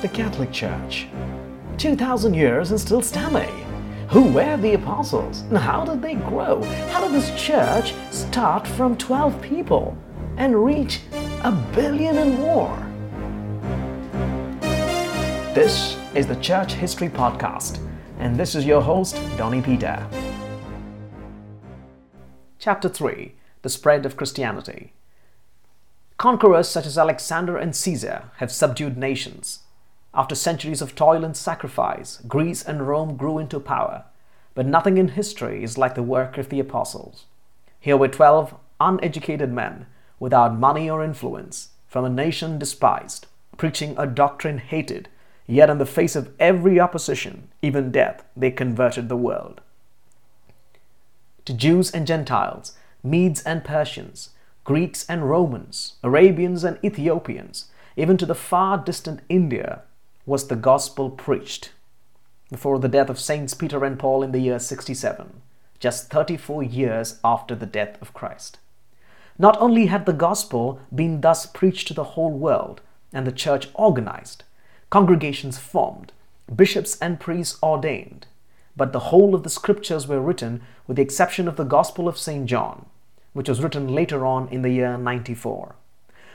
the Catholic Church? 2,000 years and still standing. Who were the apostles? How did they grow? How did this church start from 12 people and reach a billion and more? This is the Church History Podcast, and this is your host, Donnie Peter. Chapter 3 The Spread of Christianity. Conquerors such as Alexander and Caesar have subdued nations. After centuries of toil and sacrifice, Greece and Rome grew into power. But nothing in history is like the work of the apostles. Here were 12 uneducated men without money or influence from a nation despised, preaching a doctrine hated, yet in the face of every opposition, even death, they converted the world. To Jews and Gentiles, Medes and Persians, Greeks and Romans, Arabians and Ethiopians, even to the far distant India, was the gospel preached. Before the death of Saints Peter and Paul in the year 67, just 34 years after the death of Christ. Not only had the gospel been thus preached to the whole world and the church organized, congregations formed, bishops and priests ordained, but the whole of the scriptures were written with the exception of the Gospel of St. John, which was written later on in the year 94.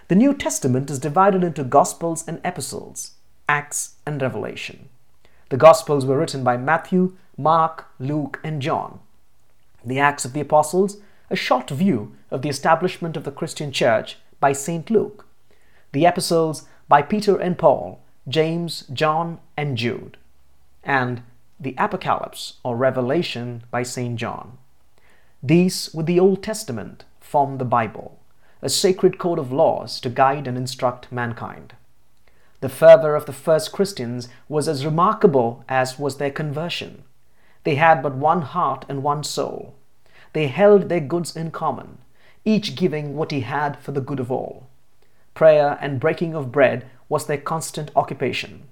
The New Testament is divided into Gospels and Epistles, Acts and Revelation. The Gospels were written by Matthew, Mark, Luke, and John. The Acts of the Apostles, a short view of the establishment of the Christian Church by St. Luke. The Epistles by Peter and Paul, James, John, and Jude. And the Apocalypse or Revelation by St. John. These, with the Old Testament, form the Bible, a sacred code of laws to guide and instruct mankind. The fervor of the first Christians was as remarkable as was their conversion. They had but one heart and one soul. They held their goods in common, each giving what he had for the good of all. Prayer and breaking of bread was their constant occupation.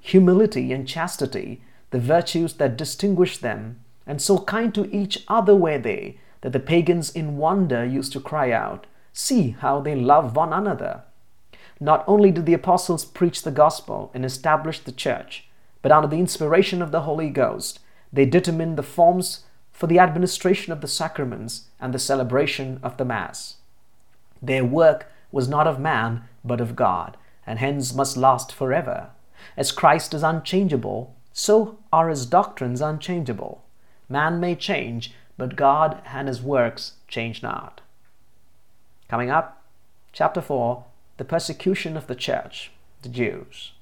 Humility and chastity, the virtues that distinguished them, and so kind to each other were they that the pagans in wonder used to cry out, See how they love one another. Not only did the apostles preach the gospel and establish the church, but under the inspiration of the Holy Ghost, they determined the forms for the administration of the sacraments and the celebration of the Mass. Their work was not of man, but of God, and hence must last forever. As Christ is unchangeable, so are his doctrines unchangeable. Man may change, but God and his works change not. Coming up, chapter 4 The persecution of the church, the Jews.